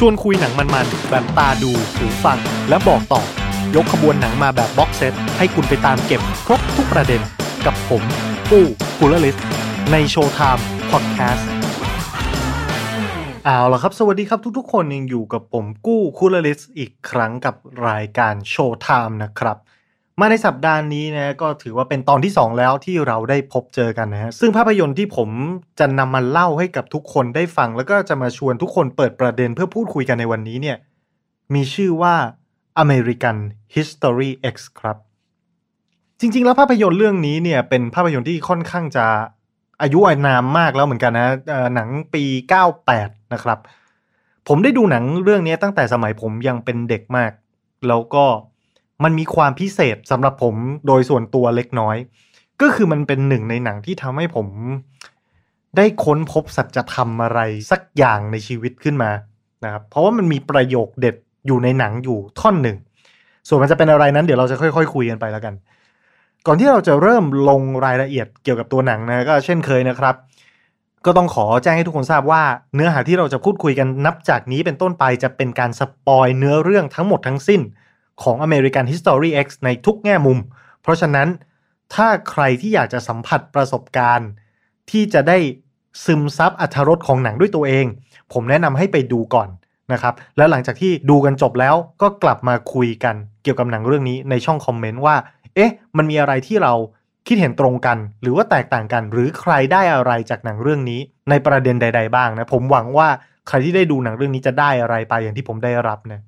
ชวนคุยหนังมันๆ แบบตาดูหูฟัง และบอกต่อ ยกขบวนหนังมาแบบ box set ให้คุณไปตามเก็บครบทุกประเด็นกับผมปู้กูลลิสใน Showtime Podcast เอาละครับ สวัสดีครับทุกๆคนยังอยู่กับผมกู้คูลลิสอีกครั้งกับรายการ Showtime นะครับ มาในสัปดาห์นี้นะก็ถือว่าเป็นตอนที่ 2 แล้วที่เราได้พบเจอกันนะฮะซึ่งภาพยนตร์ที่ผมจะนำมาเล่าให้กับทุกคนได้ฟัง แล้วก็จะมาชวนทุกคนเปิดประเด็นเพื่อพูดคุยกันในวันนี้เนี่ยมีชื่อว่า American History X ครับ จริง ๆ แล้วภาพยนตร์เรื่องนี้เนี่ยเป็นภาพยนตร์ที่ค่อนข้างจะอายุอานามมากแล้วเหมือนกันนะเออหนังปี 98 นะครับ ผมได้ดูหนังเรื่องนี้ตั้งแต่สมัยผมยังเป็นเด็กมาก แล้วก็ มันมีความพิเศษสำหรับผมโดยส่วนตัวเล็กน้อย ก็คือมันเป็นหนึ่งในหนังที่ทำให้ผม ได้ค้นพบสัจธรรมอะไรสักอย่างในชีวิตขึ้นมานะครับเพราะว่ามันมีประโยคเด็ดอยู่ในหนังอยู่ท่อนหนึ่ง ส่วนมันจะเป็นอะไรนั้นเดี๋ยวเราจะค่อยๆคุยกันไปแล้วกัน ก่อนที่เราจะเริ่มลงรายละเอียดเกี่ยวกับตัวหนังนะก็เช่นเคยนะครับ ก็ต้องขอแจ้งให้ทุกคนทราบว่า เนื้อหาที่เราจะพูดคุยกันนับจากนี้เป็นต้นไปจะเป็นการสปอยเนื้อเรื่องทั้งหมดทั้งสิ้น ของ American History X ในทุกแง่มุม เพราะฉะนั้นถ้าใครที่อยากจะสัมผัสประสบการณ์ ที่จะได้ซึมซับอรรถรสของหนังด้วยตัวเอง ผมแนะนำให้ไปดูก่อนนะครับ แล้วหลังจากที่ดูกันจบแล้วก็กลับมาคุยกันเกี่ยวกับหนังเรื่องนี้ในช่องคอมเมนต์ว่า เอ๊ะ มันมีอะไรที่เราคิดเห็นตรงกัน หรือว่าแตกต่างกัน หรือใครได้อะไรจากหนังเรื่องนี้ ในประเด็นใด ๆ บ้างนะ ผมหวังว่าใครที่ได้ดูหนังเรื่องนี้จะได้อะไรไปอย่างที่ผมได้รับนะ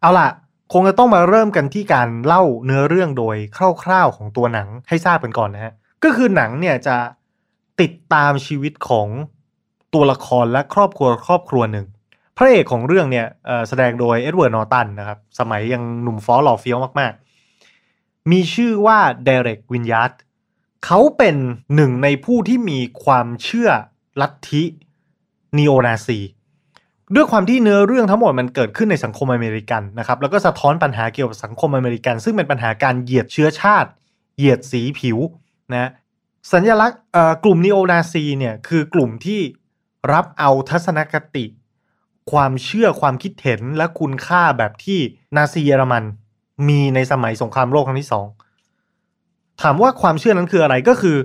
เอาล่ะ คงจะต้องมาเริ่มกันที่การเล่าเนื้อเรื่องโดยคร่าวๆของตัวหนังให้ทราบกันก่อนนะฮะก็คือหนังเนี่ยจะติดตามชีวิตของตัวละครและครอบครัวครอบครัวหนึ่งพระเอกของเรื่องเนี่ยแสดงโดย Edward Norton นะครับสมัยยังหนุ่มฟ้อหล่อเฟี้ยวมากๆ มีชื่อว่า Derek Vinyard เขาเป็นหนึ่งในผู้ที่มีความเชื่อลัทธินีโอนาซี ด้วยความที่เนื้อเรื่องทั้งหมดมันเกิดขึ้นในสังคมอเมริกันนะครับแล้วก็สะท้อนปัญหาเกี่ยวกับสังคมอเมริกัน ซึ่งเป็นปัญหาการเหยียดเชื้อชาติ เหยียดสีผิวนะสัญลักษณ์กลุ่มนีโอนาซีเนี่ยคือกลุ่มที่รับเอาทัศนคติ ความเชื่อความคิดเห็นและคุณค่าแบบที่นาซีเยอรมัน มีในสมัยสงครามโลกครั้งที่สองถามว่าความเชื่อนั้นคืออะไรก็คือ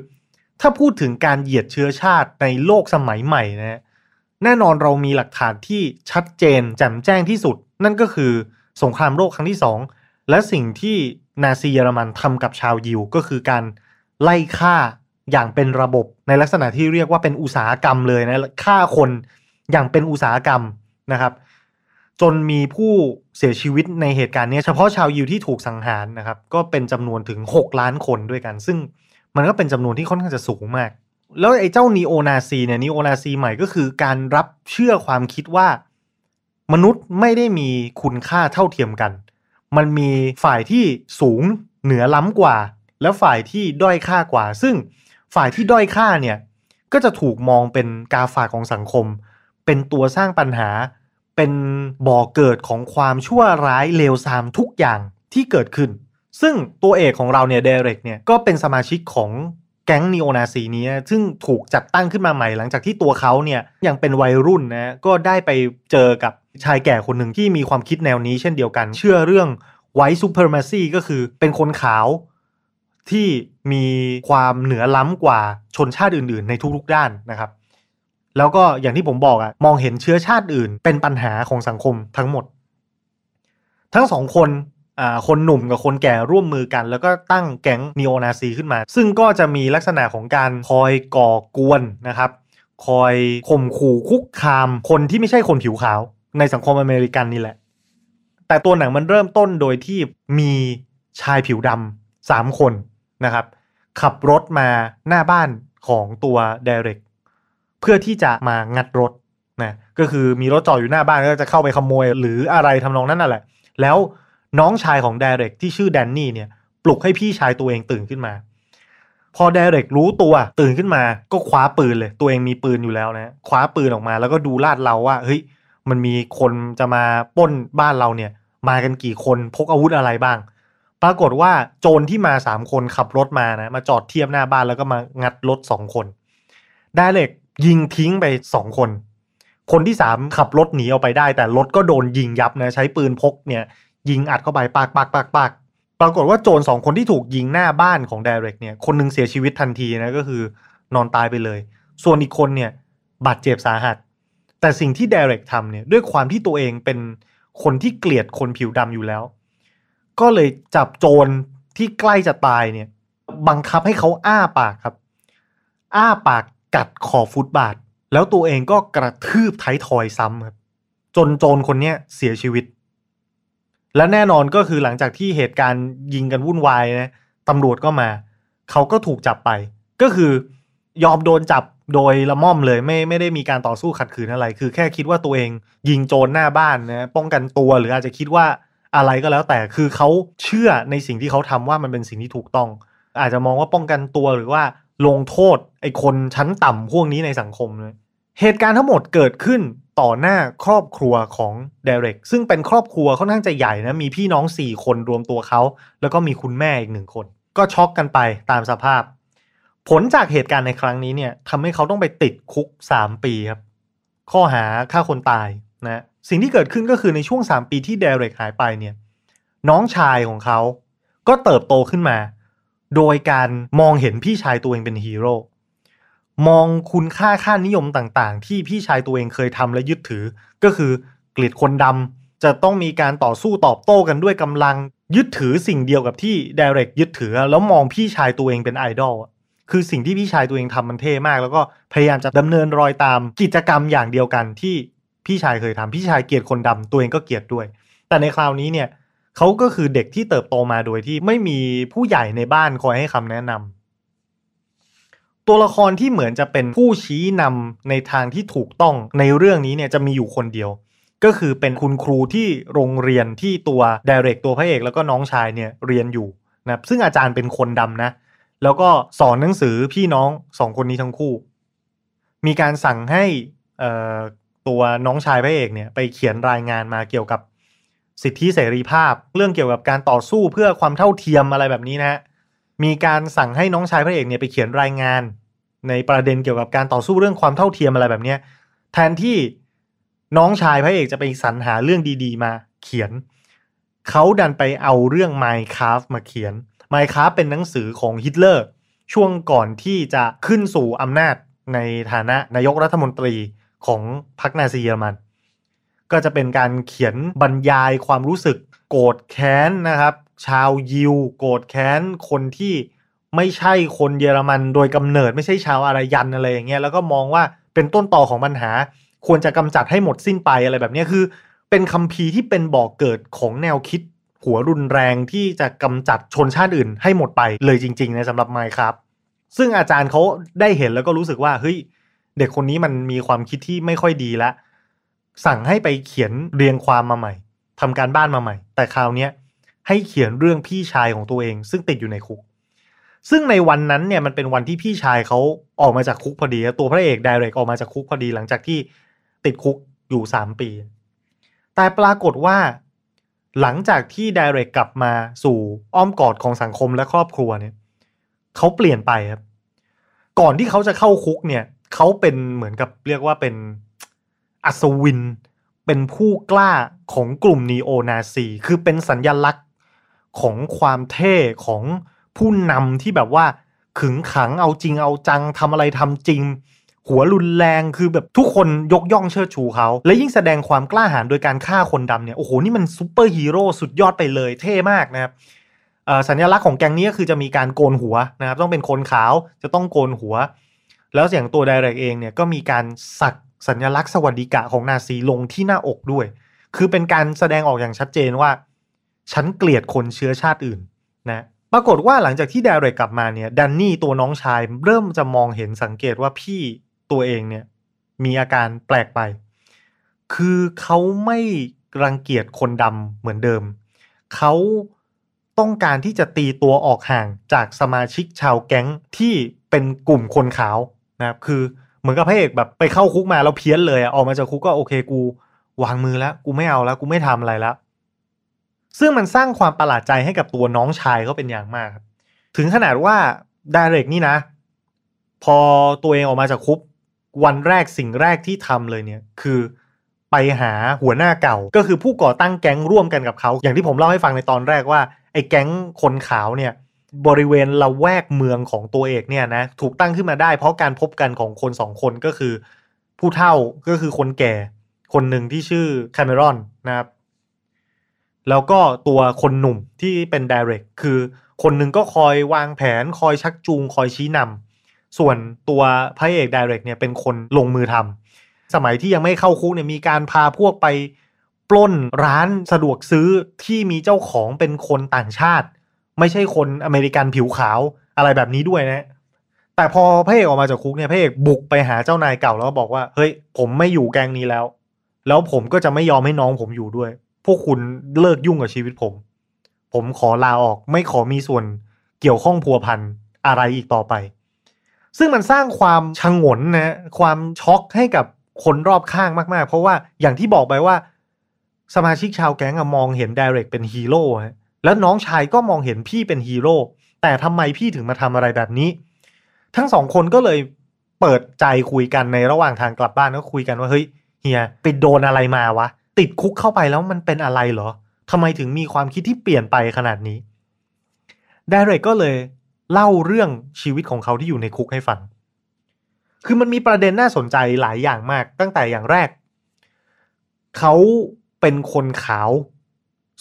ถ้าพูดถึงการเหยียดเชื้อชาติในโลกสมัยใหม่นะฮะ แน่นอนเรามีหลักฐานที่ชัดเจนแจ่มแจ้งที่สุด นั่นก็คือสงครามโลกครั้งที่สองและสิ่งที่นาซีเยอรมันทำกับชาวยิวก็คือการไล่ฆ่าอย่างเป็นระบบในลักษณะที่เรียกว่าเป็นอุตสาหกรรมเลยนะฆ่าคนอย่างเป็นอุตสาหกรรมนะครับ จนมีผู้เสียชีวิตในเหตุการณ์นี้เฉพาะชาวยิวที่ถูกสังหารนะครับ ก็เป็นจำนวนถึง 6 ล้านคนด้วยกัน ซึ่งมันก็เป็นจำนวนที่ค่อนข้างจะสูงมาก แล้วไอ้เจ้านีโอนาซีเนี่ยนีโอนาซีใหม่ก็คือการรับเชื่อความคิดว่า มนุษย์ไม่ได้มีคุณค่าเท่าเทียมกัน มันมีฝ่ายที่สูงเหนือล้ำกว่า แล้วฝ่ายที่ด้อยค่ากว่า ซึ่งฝ่ายที่ด้อยค่าเนี่ยก็จะถูกมองเป็นกาฝากของสังคม เป็นตัวสร้างปัญหา เป็นบ่อเกิดของความชั่วร้ายเลวทรามทุกอย่างที่เกิดขึ้น ซึ่งตัวเอกของเราเนี่ยเดเร็กเนี่ยก็เป็นสมาชิกของ แก๊งนีโอนาซีนี้ซึ่งถูกจัดตั้งขึ้นมาใหม่หลังจากที่ตัวเขาเนี่ยยังเป็นวัยรุ่นนะก็ได้ไปเจอกับชายแก่คนหนึ่งที่มีความคิดแนวนี้เช่นเดียวกัน เชื่อเรื่องไวท์ซูเปอร์มาซีก็คือเป็นคนขาวที่มีความเหนือล้ำกว่าชนชาติอื่น ๆ ในทุกๆด้านนะครับ แล้วก็อย่างที่ผมบอกอะมองเห็นเชื้อชาติอื่น เป็นปัญหาของสังคมทั้งหมด ทั้งสองคน คนหนุ่มกับคนแก่ร่วมมือกัน แล้วก็ตั้งแก๊งนีโอนาซีขึ้นมา ซึ่งก็จะมีลักษณะของการคอยก่อกวนนะครับ คอยข่มขู่คุกคามคนที่ไม่ใช่คนผิวขาว ในสังคมอเมริกันนี่แหละ แต่ตัวหนังมันเริ่มต้นโดยที่มีชายผิวดำสามคนนะครับ ขับรถมาหน้าบ้านของตัวเดเร็กเพื่อที่จะมางัดรถนะก็คือมีรถจอดอยู่หน้าบ้านก็จะเข้าไปขโมย หรืออะไรทำนองนั้นน่ะแหละ แล้ว น้องชายของเดเร็กที่ชื่อแดนนี่เนี่ยปลุกให้พี่ชายตัวเองตื่นขึ้นมา พอเดเร็กรู้ตัวตื่นขึ้นมา ก็คว้าปืนเลย ตัวเองมีปืนอยู่แล้วนะคว้าปืนออกมา แล้วก็ดูลาดเราว่า เฮ้ย มันมีคนจะมาป้นบ้านเราเนี่ย มากันกี่คนพกอาวุธอะไรบ้าง ปรากฏว่าโจรที่มาสามคนขับรถมานะมาจอดเทียบหน้าบ้านแล้วก็มางัดรถสองคนไดเหล็กยิงทิ้งไปสองคน คนที่สามขับรถหนีออกไปได้ แต่รถก็โดนยิงยับนะใช้ปืนพกเนี่ย ยิงอัดเข้าไปปากปากปากปากปรากฏว่าโจรสองคนที่ถูกยิงหน้าบ้านของเดเร็กเนี่ย คนหนึงเสียชีวิตทันทีนะก็คือนอนตายไปเลย ส่วนอีกคนเนี่ยบาดเจ็บสาหัส แต่สิ่งที่เดเร็กทำเนี่ยด้วยความที่ตัวเองเป็นคนที่เกลียดคนผิวดำอยู่แล้ว ก็เลยจับโจรที่ใกล้จะตายเนี่ย บังคับให้เขาอ้าปากครับ อ้าปากกัดขอบฟุตบาท แล้วตัวเองก็กระทืบไทยทอยซ้ำครับจนโจรคนเนี้ยเสียชีวิต และแน่นอนก็คือหลังจากที่เหตุการณ์ยิงกันวุ่นวายนะตำรวจก็มา เขาก็ถูกจับไป ก็คือยอมโดนจับโดยละม่อมเลยไม่ไม่ได้มีการต่อสู้ขัดขืนอะไร คือแค่คิดว่าตัวเองยิงโจรหน้าบ้านนะป้องกันตัวหรืออาจจะคิดว่าอะไรก็แล้วแต่คือเขาเชื่อในสิ่งที่เขาทำว่ามันเป็นสิ่งที่ถูกต้อง อาจจะมองว่าป้องกันตัวหรือว่าลงโทษไอ้คนชั้นต่ำพวกนี้ในสังคมเลยเหตุการณ์ทั้งหมดเกิดขึ้น ต่อหน้าครอบครัวของเดเร็กซึ่งเป็นครอบครัวค่อนข้างจะใหญ่นะ มีพี่น้อง 4 คนรวมตัวเขา แล้วก็มีคุณแม่อีกหนึ่งคน ก็ช็อกกันไปตามสภาพ ผลจากเหตุการณ์ในครั้งนี้เนี่ยทำให้เขาต้องไปติดคุก 3 ปีครับ ข้อหาฆ่าคนตายนะสิ่งที่เกิดขึ้นก็คือในช่วง 3 ปีที่เดเร็กหายไปเนี่ยน้องชายของเขาก็เติบโตขึ้นมา โดยการมองเห็นพี่ชายตัวเองเป็นฮีโร่ มองคุณค่าค่านิยมต่างๆ ที่พี่ชายตัวเองเคยทำและยึดถือ ก็คือเกลียดคนดำจะต้องมีการต่อสู้ตอบโต้กันด้วยกำลัง ยึดถือสิ่งเดียวกับที่เดเรกยึดถือ แล้วมองพี่ชายตัวเองเป็นไอดอลคือสิ่งที่พี่ชายตัวเองทำมันเท่มาก แล้วก็พยายามจะดำเนินรอยตามกิจกรรมอย่างเดียวกันที่พี่ชายเคยทำพี่ชายเกลียดคนดำตัวเองก็เกลียดด้วย แต่ในคราวนี้เนี่ยเขาก็คือเด็กที่เติบโตมาโดยที่ไม่มีผู้ใหญ่ในบ้านคอยให้คำแนะนำ ตัวละครที่เหมือนจะเป็นผู้ชี้นำในทางที่ถูกต้องในเรื่องนี้เนี่ยจะมีอยู่คนเดียว ก็คือเป็นคุณครูที่โรงเรียนที่ตัวเดเร็กตัวพระเอกแล้วก็น้องชายเนี่ยเรียนอยู่นะซึ่งอาจารย์เป็นคนดำนะ แล้วก็สอนหนังสือพี่น้องสองคนนี้ทั้งคู่ มีการสั่งให้ตัวน้องชายพระเอกเนี่ยไปเขียนรายงานมาเกี่ยวกับสิทธิเสรีภาพ เรื่องเกี่ยวกับการต่อสู้เพื่อความเท่าเทียมอะไรแบบนี้นะ มีการสั่งให้น้องชายพระเอกเนี่ยไปเขียนรายงาน ในประเด็นเกี่ยวกับการต่อสู้เรื่องความเท่าเทียมอะไรแบบนี้แทนที่น้องชายพระเอกจะไปสรรหาเรื่องดีๆ มาเขียน เขาดันไปเอาเรื่อง Minecraft มาเขียน Minecraft เป็นหนังสือของฮิตเลอร์ ช่วงก่อนที่จะขึ้นสู่อำนาจในฐานะนายกรัฐมนตรีของพรรคนาซีเยอรมัน ก็จะเป็นการเขียนบรรยายความรู้สึกโกรธแค้นนะครับ ชาวยิวโกรธแค้นคนที่ไม่ใช่คนเยอรมันโดยกำเนิดไม่ใช่ชาวอารยันอะไรอย่างเงี้ยแล้วก็มองว่าเป็นต้นต่อของปัญหา ควรจะกำจัดให้หมดสิ้นไปอะไรแบบนี้คือ เป็นคัมภีร์ที่เป็นบอกเกิดของแนวคิด หัวรุนแรงที่จะกำจัดชนชาติอื่น ให้หมดไปเลยจริงๆนะสำหรับไมค์ครับ ซึ่งอาจารย์เขาได้เห็นแล้วก็รู้สึกว่าเฮ้ยเด็กคนนี้มันมีความคิดที่ไม่ค่อยดีล้วสั่งให้ไปเขียนเรียงความมาใหม่ทำการบ้านมาใหม่ แต่คราวเนี้ย ให้เขียนเรื่องพี่ชายของตัวเอง ซึ่งติดอยู่ในคุก ซึ่งในวันนั้นเนี่ยมันเป็นวันที่พี่ชายเขาออกมาจากคุกพอดีตัวพระเอกไดเรกออกมาจากคุกพอดีหลังจากที่ติดคุกอยู่สามปี แต่ปรากฏว่า หลังจากที่ไดเรกกลับมาสู่อ้อมกอดของสังคมและครอบครัวเนี่ยเขาเปลี่ยนไปครับ ก่อนที่เขาจะเข้าคุกเนี่ยเขาเป็นเหมือนกับเรียกว่าเป็นอัศวิน เป็นผู้กล้าของกลุ่มนีโอนาซี คือเป็นสัญญลักษณ์ ของความเท่ของผู้นำที่แบบว่าขึงขังเอาจริงเอาจังทำอะไรทำจริง หัวรุนแรงคือแบบทุกคนยกย่องเชิดชูเขา และยิ่งแสดงความกล้าหาญโดยการฆ่าคนดำเนี่ยโอ้โหนี่มันซูเปอร์ฮีโร่สุดยอดไปเลยเท่มากนะครับสัญลักษณ์ของแก๊งนี้ก็คือจะมีการโกนหัวนะครับต้องเป็นคนขาวจะต้องโกนหัว แล้วเสียงตัว Derek เองเนี่ยก็มีการสักสัญลักษณ์สวัสติกะของนาซีลงที่หน้าอกด้วย คือเป็นการแสดงออกอย่างชัดเจนว่า ฉันเกลียดคนเชื้อชาติอื่นนะปรากฏว่าหลังจากที่เดเรกกลับมาเนี่ยดันนี่ตัวน้องชายเริ่มจะมองเห็นสังเกตว่าพี่ตัวเองเนี่ยมีอาการแปลกไป คือเขาไม่รังเกียจคนดำเหมือนเดิม เขาต้องการที่จะตีตัวออกห่างจากสมาชิกชาวแก๊งที่เป็นกลุ่มคนขาวนะครับคือมือนกับพระเอกแบบไปเข้าคุกมาแล้วเพี้ยนเลยออกมาจากคุกก็โอเคกู วางมือแล้ว กูไม่เอาแล้ว กูไม่ทำอะไรแล้ว ซึ่งมันสร้างความประหลาดใจให้กับตัวน้องชายเขาเป็นอย่างมากครับถึงขนาดว่าดาเรกนี่นะ พอตัวเองออกมาจากคุกวันแรกสิ่งแรกที่ทำเลยเนี่ย คือไปหาหัวหน้าเก่า ก็คือผู้ก่อตั้งแก๊งร่วมกันกับเขา อย่างที่ผมเล่าให้ฟังในตอนแรกว่า ไอ้แก๊งคนขาวเนี่ย บริเวณละแวกเมืองของตัวเอกเนี่ยนะ ถูกตั้งขึ้นมาได้ เพราะการพบกันของคนสองคนก็คือ ผู้เฒ่าก็คือคนแก่ คนหนึ่งที่ชื่อแคมเมรอนนะครับ แล้วก็ตัวคนหนุ่มที่เป็นด r e c กคือคนหนึ่งก็คอยวางแผนคอยชักจูงคอยชี้นำส่วนตัวพระเอกด r e c กเนี่ยเป็นคนลงมือทำสมัยที่ยังไม่เข้าคุกเนี่ยมีการพาพวกไปปล้นร้านสะดวกซื้อที่มีเจ้าของเป็นคนต่างชาติ ไม่ใช่คนอเมริกันผิวขาวอะไรแบบนี้ด้วยนะ แต่พอพระเอกออกมาจากคุกเนี่ยพระเอกบุกไปหาเจ้านายเก่าแล้วบอกว่าเฮ้ยผมไม่อยู่แกงนี้แล้ว แล้วผมก็จะไม่ยอมให้น้องผมอยู่ด้วย พวกคุณเลิกยุ่งกับชีวิตผม ผมขอลาออกไม่ขอมีส่วนเกี่ยวข้องพัวพันอะไรอีกต่อไป ซึ่งมันสร้างความชงนนะความช็อกให้กับคนรอบข้างมาก ๆ เพราะว่าอย่างที่บอกไปว่า สมาชิกชาวแก๊งมองเห็นด r e c เป็นฮีโร่ฮะแล้วน้องชายก็มองเห็นพี่เป็นฮีโร่แต่ทำไมพี่ถึงมาทำอะไรแบบนี้ ทั้งสองคนก็เลยเปิดใจคุยกันในระหว่างทางกลับบ้านก็คุยกันว่าเฮ้ยเฮียไปโดนอะไรมาวะ ติดคุกเข้าไปแล้วมันเป็นอะไรเหรอทำไมถึงมีความคิดที่เปลี่ยนไปขนาดนี้ดเรกก็เลยเล่าเรื่องชีวิตของเขาที่อยู่ในคุกให้ฟัง คือมันมีประเด็นน่าสนใจหลายอย่างมาก ตั้งแต่อย่างแรก เขาเป็นคนขาว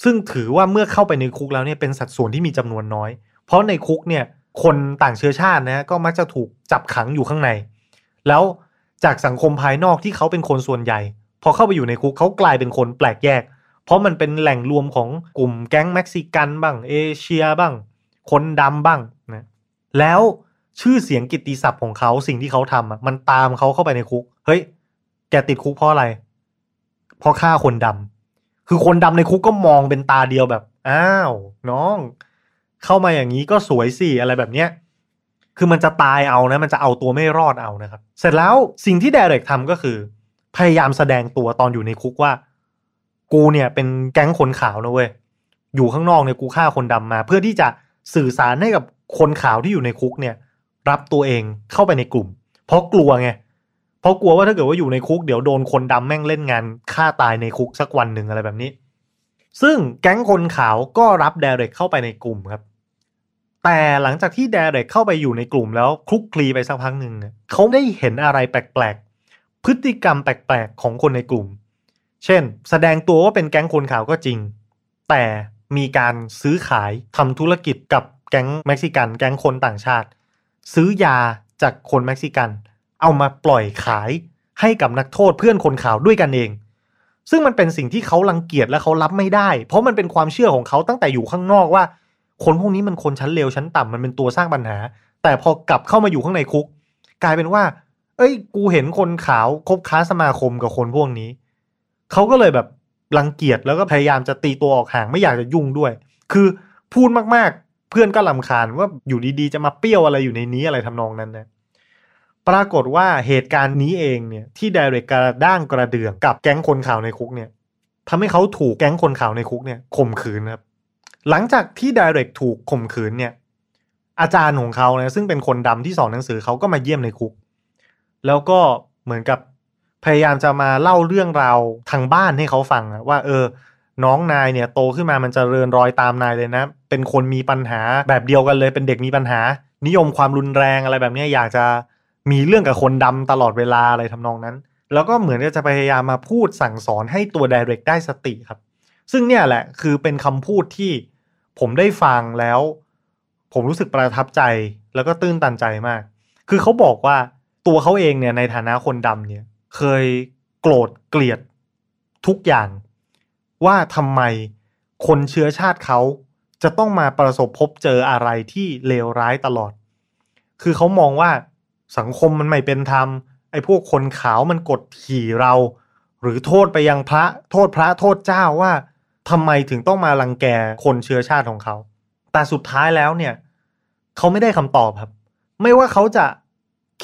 ซึ่งถือว่าเมื่อเข้าไปในคุกแล้วเนี่ยเป็นสัดส่วนที่มีจำนวนน้อย เพราะในคุกเนี่ยคนต่างเชื้อชาตินะก็มักจะถูกจับขังอยู่ข้างใน แล้วจากสังคมภายนอกที่เขาเป็นคนส่วนใหญ่ พอเข้าไปอยู่ในคุกเขากลายเป็นคนแปลกแยก เพราะมันเป็นแหล่งรวมของกลุ่มแก๊งเม็กซิกันบ้าง เอเชียบ้าง คนดำบ้างนะแล้วชื่อเสียงกิตติศัพท์ของเขาสิ่งที่เขาทำอะมันตามเขาเข้าไปในคุก เฮ้ย แกติดคุกเพราะอะไร เพราะฆ่าคนดำคือคนดำในคุกก็มองเป็นตาเดียวแบบ อ้าว น้อง เข้ามาอย่างนี้ก็สวยสิอะไรแบบเนี้ย คือมันจะตายเอานะ มันจะเอาตัวไม่รอดเอานะครับ เสร็จแล้วสิ่งที่เดเรกทำก็คือ พยายามแสดงตัวตอนอยู่ในคุกว่า กูเนี่ยเป็นแก๊งคนขาวนะเว้ยอยู่ข้างนอกเนี่ยกูฆ่าคนดำมา เพื่อที่จะสื่อสารให้กับคนขาวที่อยู่ในคุกเนี่ย รับตัวเองเข้าไปในกลุ่ม เพราะกลัวไงเพราะกลัวว่าถ้าเกิดว่าอยู่ในคุกเดี๋ยวโดนคนดำแม่งเล่นงานฆ่าตายในคุกสักวันหนึ่งอะไรแบบนี้ ซึ่งแก๊งคนขาวก็รับเดเรกเข้าไปในกลุ่มครับ แต่หลังจากที่เดเรกเข้าไปอยู่ในกลุ่มแล้วคลุกคลีไปสักพักหนึ่งเขาได้เห็นอะไรแปลก พฤติกรรมแปลกๆของคนในกลุ่ม เช่น แสดงตัวว่าเป็นแก๊งคนขาวก็จริง แต่มีการซื้อขายทำธุรกิจกับแก๊งเม็กซิกัน แก๊งคนต่างชาติ ซื้อยาจากคนเม็กซิกัน เอามาปล่อยขายให้กับนักโทษเพื่อนคนขาวด้วยกันเอง ซึ่งมันเป็นสิ่งที่เขารังเกียจและเขารับไม่ได้ เพราะมันเป็นความเชื่อของเขาตั้งแต่อยู่ข้างนอกว่า คนพวกนี้มันคนชั้นเลวชั้นต่ำมันเป็นตัวสร้างปัญหา แต่พอกลับเข้ามาอยู่ข้างในคุก กลายเป็นว่า เอ้ย กูเห็นคนขาวคบค้าสมาคมกับคนพวกนี้ เขาก็เลยแบบรังเกียจแล้วก็พยายามจะตีตัวออกห่างไม่อยากจะยุ่งด้วย คือพูดมากๆ เพื่อนก็ลำคาญว่าอยู่ดีๆ จะมาเปรี้ยวอะไรอยู่ในนี้อะไรทำนองนั้นนะปรากฏว่าเหตุการณ์นี้เองเนี่ยที่ไดเรกกระด้างกระเดื่องกับแก๊งคนข่าวในคุกเนี่ยทำให้เขาถูกแก๊งคนข่าวในคุกเนี่ยข่มขืนครับ หลังจากที่ไดเรกถูกข่มขืนเนี่ยอาจารย์ของเขาเนี่ยซึ่งเป็นคนดำที่สอนหนังสือเขาก็มาเยี่ยมในคุก แล้วก็เหมือนกับพยายามจะมาเล่าเรื่องราวทางบ้านให้เขาฟังว่า เออ น้องนายเนี่ยโตขึ้นมามันจะเริญรอยตามนายเลยนะ เป็นคนมีปัญหาแบบเดียวกันเลย เป็นเด็กมีปัญหา นิยมความรุนแรงอะไรแบบนี้อยากจะมีเรื่องกับคนดำตลอดเวลาอะไรทำนองนั้น แล้วก็เหมือนจะพยายามมาพูดสั่งสอนให้ตัวไดเรกได้สติครับ ซึ่งเนี่ยแหละคือเป็นคำพูดที่ผมได้ฟังแล้ว ผมรู้สึกประทับใจแล้วก็ตื้นตันใจมาก คือเขาบอกว่า ตัวเขาเองเนี่ยในฐานะคนดำเนี่ย เคยโกรธเกลียดทุกอย่าง ว่าทำไมคนเชื้อชาติเขาจะต้องมาประสบพบเจออะไรที่เลวร้ายตลอด คือเขามองว่าสังคมมันไม่เป็นธรรม ไอ้พวกคนขาวมันกดขี่เรา หรือโทษไปยังพระ โทษพระโทษเจ้าว่าทำไมถึงต้องมารังแกคนเชื้อชาติของเขา แต่สุดท้ายแล้วเนี่ย เขาไม่ได้คำตอบครับ ไม่ว่าเขาจะ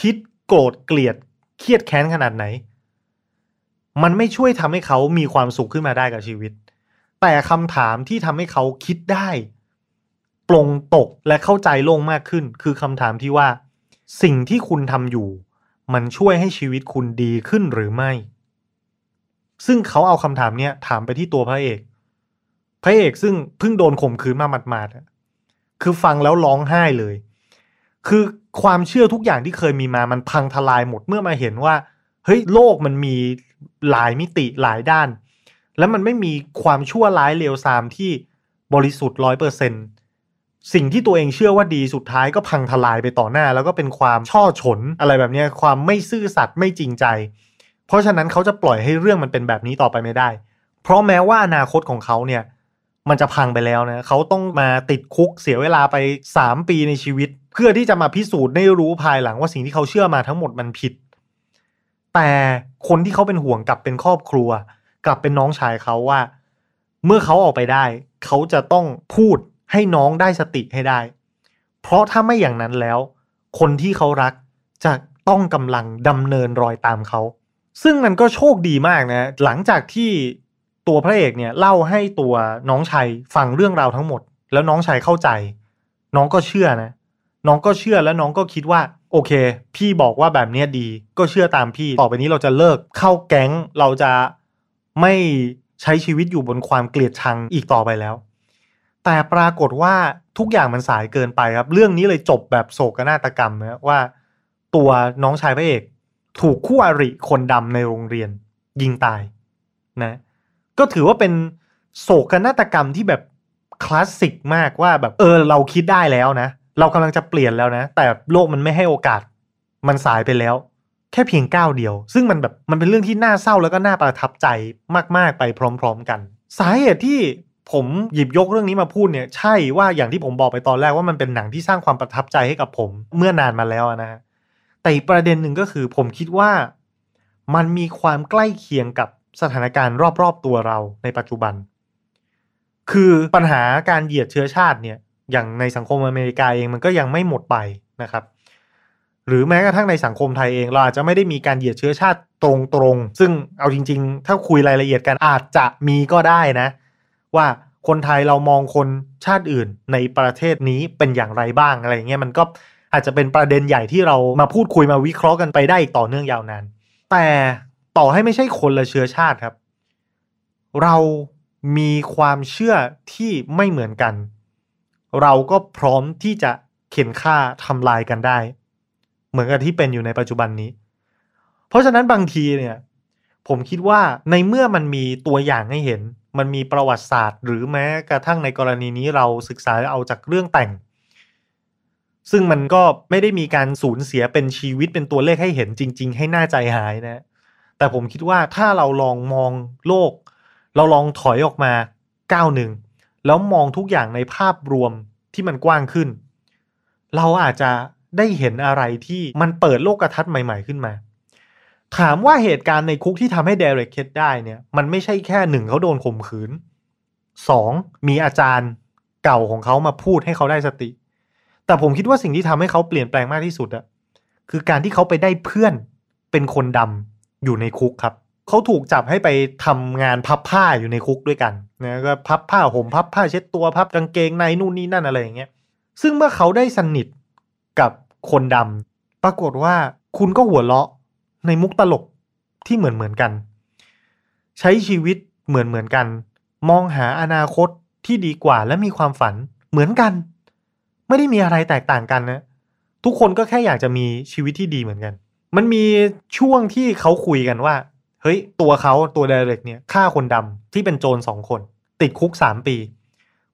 คิด โกรธเกลียดเครียดแค้นขนาดไหน มันไม่ช่วยทำให้เขามีความสุขขึ้นมาได้กับชีวิต แต่คำถามที่ทำให้เขาคิดได้ปลงตกและเข้าใจโล่งมากขึ้น คือคำถามที่ว่า สิ่งที่คุณทำอยู่ มันช่วยให้ชีวิตคุณดีขึ้นหรือไม่ ซึ่งเขาเอาคำถามเนี้ยถามไปที่ตัวพระเอก พระเอกซึ่งเพิ่งโดนข่มขืนมาหมาดๆคือฟังแล้วร้องไห้เลย คือ ความเชื่อทุกอย่างที่เคยมีมามันพังทลายหมดเมื่อมาเห็นว่า เฮ้ยโลกมันมีหลายมิติหลายด้าน แล้วมันไม่มีความชั่วร้ายเลวทรามที่บริสุทธิ์ร้อยเปอร์เซ็นสิ่งที่ตัวเองเชื่อว่าดีสุดท้ายก็พังทลายไปต่อหน้า แล้วก็เป็นความช่อฉนอะไรแบบนี้ความไม่ซื่อสัตย์ไม่จริงใจ เพราะฉะนั้นเขาจะปล่อยให้เรื่องมันเป็นแบบนี้ต่อไปไม่ได้ เพราะแม้ว่าอนาคตของเขาเนี่ย มันจะพังไปแล้วนะเขาต้องมาติดคุกเสียเวลาไป 3 ปีในชีวิต เพื่อที่จะมาพิสูจน์ได้รู้ภายหลังว่าสิ่งที่เขาเชื่อมาทั้งหมดมันผิด แต่คนที่เขาเป็นห่วงกลับเป็นครอบครัว กลับเป็นน้องชายเขาว่า เมื่อเขาออกไปได้ เขาจะต้องพูดให้น้องได้สติให้ได้ เพราะถ้าไม่อย่างนั้นแล้ว คนที่เขารักจะต้องกำลังดำเนินรอยตามเขาซึ่งมันก็โชคดีมากนะ หลังจากที่ ตัวพระเอกเนี่ยเล่าให้ตัวน้องชายฟังเรื่องราวทั้งหมด แล้วน้องชายเข้าใจ น้องก็เชื่อนะ น้องก็เชื่อแล้วน้องก็คิดว่า โอเค พี่บอกว่าแบบเนี้ยดี ก็เชื่อตามพี่ต่อไปนี้เราจะเลิกเข้าแก๊งเราจะไม่ใช้ชีวิตอยู่บนความเกลียดชังอีกต่อไปแล้ว แต่ปรากฏว่าทุกอย่างมันสายเกินไปครับ เรื่องนี้เลยจบแบบโศกนาฏกรรมนะว่า ตัวน้องชายพระเอก ถูกคู่อริคนดำในโรงเรียน ยิงตายนะ ก็ถือว่าเป็นโศกนาฏกรรมที่แบบคลาสสิกมากว่าแบบเออเราคิดได้แล้วนะ เรากำลังจะเปลี่ยนแล้วนะ แต่โลกมันไม่ให้โอกาส มันสายไปแล้ว แค่เพียงก้าวเดียว ซึ่งมันแบบมันเป็นเรื่องที่น่าเศร้าแล้วก็น่าประทับใจมาก ๆ ไปพร้อม ๆ กัน สาเหตุที่ผมหยิบยกเรื่องนี้มาพูดเนี่ย ใช่ว่าอย่างที่ผมบอกไปตอนแรกว่ามันเป็นหนังที่สร้างความประทับใจให้กับผมเมื่อนานมาแล้วนะฮะแต่อีกประเด็นหนึ่งก็คือ ผมคิดว่ามันมีความใกล้เคียงกับ สถานการณ์รอบๆตัวเราในปัจจุบัน คือปัญหาการเหยียดเชื้อชาติเนี่ยอย่างในสังคมอเมริกาเองมันก็ยังไม่หมดไปนะครับหรือแม้กระทั่งในสังคมไทยเองเราอาจจะไม่ได้มีการเหยียดเชื้อชาติตรงๆ ซึ่งเอาจริง ๆ ถ้าคุยรายละเอียดกันอาจจะมีก็ได้นะ ว่าคนไทยเรามองคนชาติอื่นในประเทศนี้เป็นอย่างไรบ้างอะไรเงี้ยมันก็อาจจะเป็นประเด็นใหญ่ที่เรามาพูดคุยมาวิเคราะห์กันไปได้อีกต่อเนื่องยาวนานแต่ ต่อให้ไม่ใช่คนละเชื้อชาติครับ เรามีความเชื่อที่ไม่เหมือนกัน เราก็พร้อมที่จะเข็นฆ่าทำลายกันได้ เหมือนกับที่เป็นอยู่ในปัจจุบันนี้ เพราะฉะนั้นบางทีเนี่ย ผมคิดว่าในเมื่อมันมีตัวอย่างให้เห็น มันมีประวัติศาสตร์ หรือแม้กระทั่งในกรณีนี้เราศึกษาเอาจากเรื่องแต่ง ซึ่งมันก็ไม่ได้มีการสูญเสียเป็นชีวิตเป็นตัวเลขให้เห็นจริง ๆ ให้หน่าใจหายนะ แต่ผมคิดว่าถ้าเราลองมองโลก เราลองถอยออกมาก้าวหนึ่งแล้วมองทุกอย่างในภาพรวมที่มันกว้างขึ้น เราอาจจะได้เห็นอะไรที่มันเปิดโลกกระทัดใหม่ ๆขึ้นมา ถามว่าเหตุการณ์ในคุกที่ทำให้เดเร็กเคสได้เนี่ย มันไม่ใช่แค่หนึ่งเขาโดนข่มขืนสองมีอาจารย์เก่าของเขามาพูดให้เขาได้สติ แต่ผมคิดว่าสิ่งที่ทำให้เขาเปลี่ยนแปลงมากที่สุดอะคือการที่เขาไปได้เพื่อนเป็นคนดำ อยู่ในคุกครับเขาถูกจับให้ไปทำงานพับผ้าอยู่ในคุกด้วยกันนะก็พับผ้าห่มพับผ้าเช็ดตัวพับกางเกงในนู่นนี่นั่นอะไรอย่างเงี้ยซึ่งเมื่อเขาได้สนิทกับคนดำปรากฏว่าคุณก็หัวเราะในมุกตลกที่เหมือนเหมือนกัน ใช้ชีวิตเหมือนเหมือนกัน มองหาอนาคตที่ดีกว่าและมีความฝันเหมือนกัน ไม่ได้มีอะไรแตกต่างกันนะ ทุกคนก็แค่อยากจะมีชีวิตที่ดีเหมือนกัน มันมีช่วงที่เขาคุยกันว่า เฮ้ย ตัวเขาตัวเดเร็กเนี่ยฆ่าคนดำที่เป็นโจรสองคน ติดคุกสามปี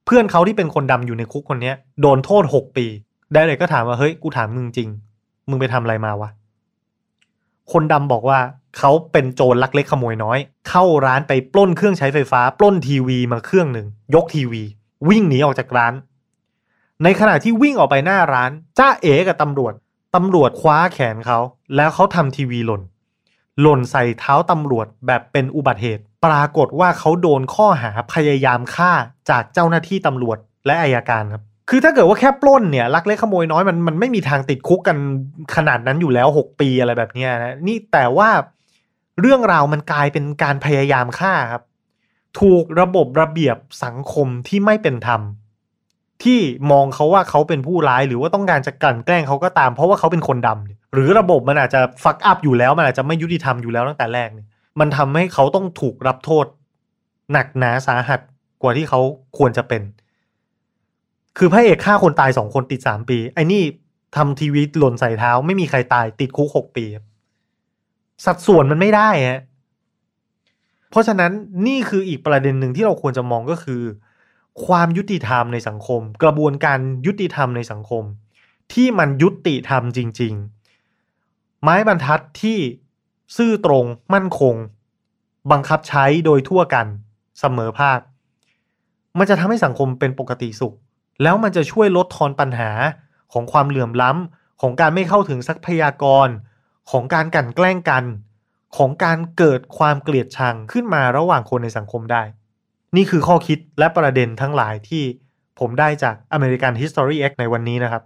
เพื่อนเขาที่เป็นคนดำอยู่ในคุกคนนี้โดนโทษหกปีเดเร็กก็ถามว่าเฮ้ยกูถามมึงจริง มึงไปทำอะไรมาวะคนดำบอกว่าเขาเป็นโจรลักเล็กขโมยน้อย เข้าร้านไปปล้นเครื่องใช้ไฟฟ้า ปล้นทีวีมาเครื่องหนึ่งยกทีวี วิ่งหนีออกจากร้าน ในขณะที่วิ่งออกไปหน้าร้านจ้าเอ๋กับตำรวจ ตำรวจคว้าแขนเขา แล้วเขาทำทีวีหล่น หล่นใส่เท้าตำรวจแบบเป็นอุบัติเหตุ ปรากฏว่าเขาโดนข้อหาพยายามฆ่าจากเจ้าหน้าที่ตำรวจและอายการครับ คือถ้าเกิดว่าแค่ปล้นเนี่ยลักเล็กขโมยน้อยมันมันไม่มีทางติดคุกกันขนาดนั้นอยู่แล้วหกปีอะไรแบบนี้นะนี่แต่ว่าเรื่องราวมันกลายเป็นการพยายามฆ่าครับ ถูกระบบระเบียบสังคมที่ไม่เป็นธรรม ที่มองเขาว่าเขาเป็นผู้ร้ายหรือว่าต้องการจะกลั่นแกล้งเขาก็ตาม เพราะว่าเขาเป็นคนดำหรือระบบมันอาจจะฟักอัพอยู่แล้วมันอาจจะไม่ยุติธรรมอยู่แล้วตั้งแต่แรกเนี่ยมันทำให้เขาต้องถูกรับโทษ หนักหนาสาหัสกว่าที่เขาควรจะเป็น คือพระเอกฆ่าคนตายสองคนติดสามปี ไอ้นี่ทำทีวีหล่นใส่เท้า ไม่มีใครตายติดคุกหกปี สัดส่วนมันไม่ได้ฮะเพราะฉะนั้นนี่คืออีกประเด็นหนึ่งที่เราควรจะมองก็คือ ความยุติธรรมในสังคม กระบวนการยุติธรรมในสังคม ที่มันยุติธรรมจริง ๆ ไม้บรรทัดที่ซื่อตรงมั่นคง บังคับใช้โดยทั่วกันเสมอภาค มันจะทำให้สังคมเป็นปกติสุข แล้วมันจะช่วยลดทอนปัญหาของความเหลื่อมล้ำของการไม่เข้าถึงทรัพยากร ของการกันแกล้งกัน ของการเกิดความเกลียดชังขึ้นมาระหว่างคนในสังคมได้ นี่คือข้อคิดและประเด็นทั้งหลายที่ผมได้จาก American History X ในวันนี้นะครับ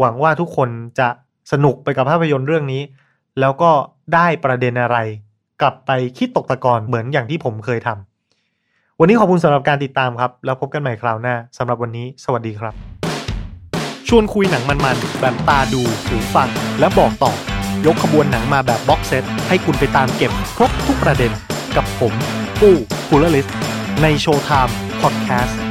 หวังว่าทุกคนจะสนุกไปกับภาพยนตร์เรื่องนี้ แล้วก็ได้ประเด็นอะไร กลับไปคิดตกตะกอนเหมือนอย่างที่ผมเคยทำวันนี้ขอบคุณสำหรับการติดตามครับ แล้วพบกันใหม่คราวหน้าสำหรับวันนี้ สวัสดีครับ ชวนคุยหนังมันๆแบบตาดูหูฟังและบอกต่อยกขบวนหนังมาแบบ box set ให้คุณไปตามเก็บครบทุกประเด็นกับผมปู้คูลลิส ใน Showtime Podcast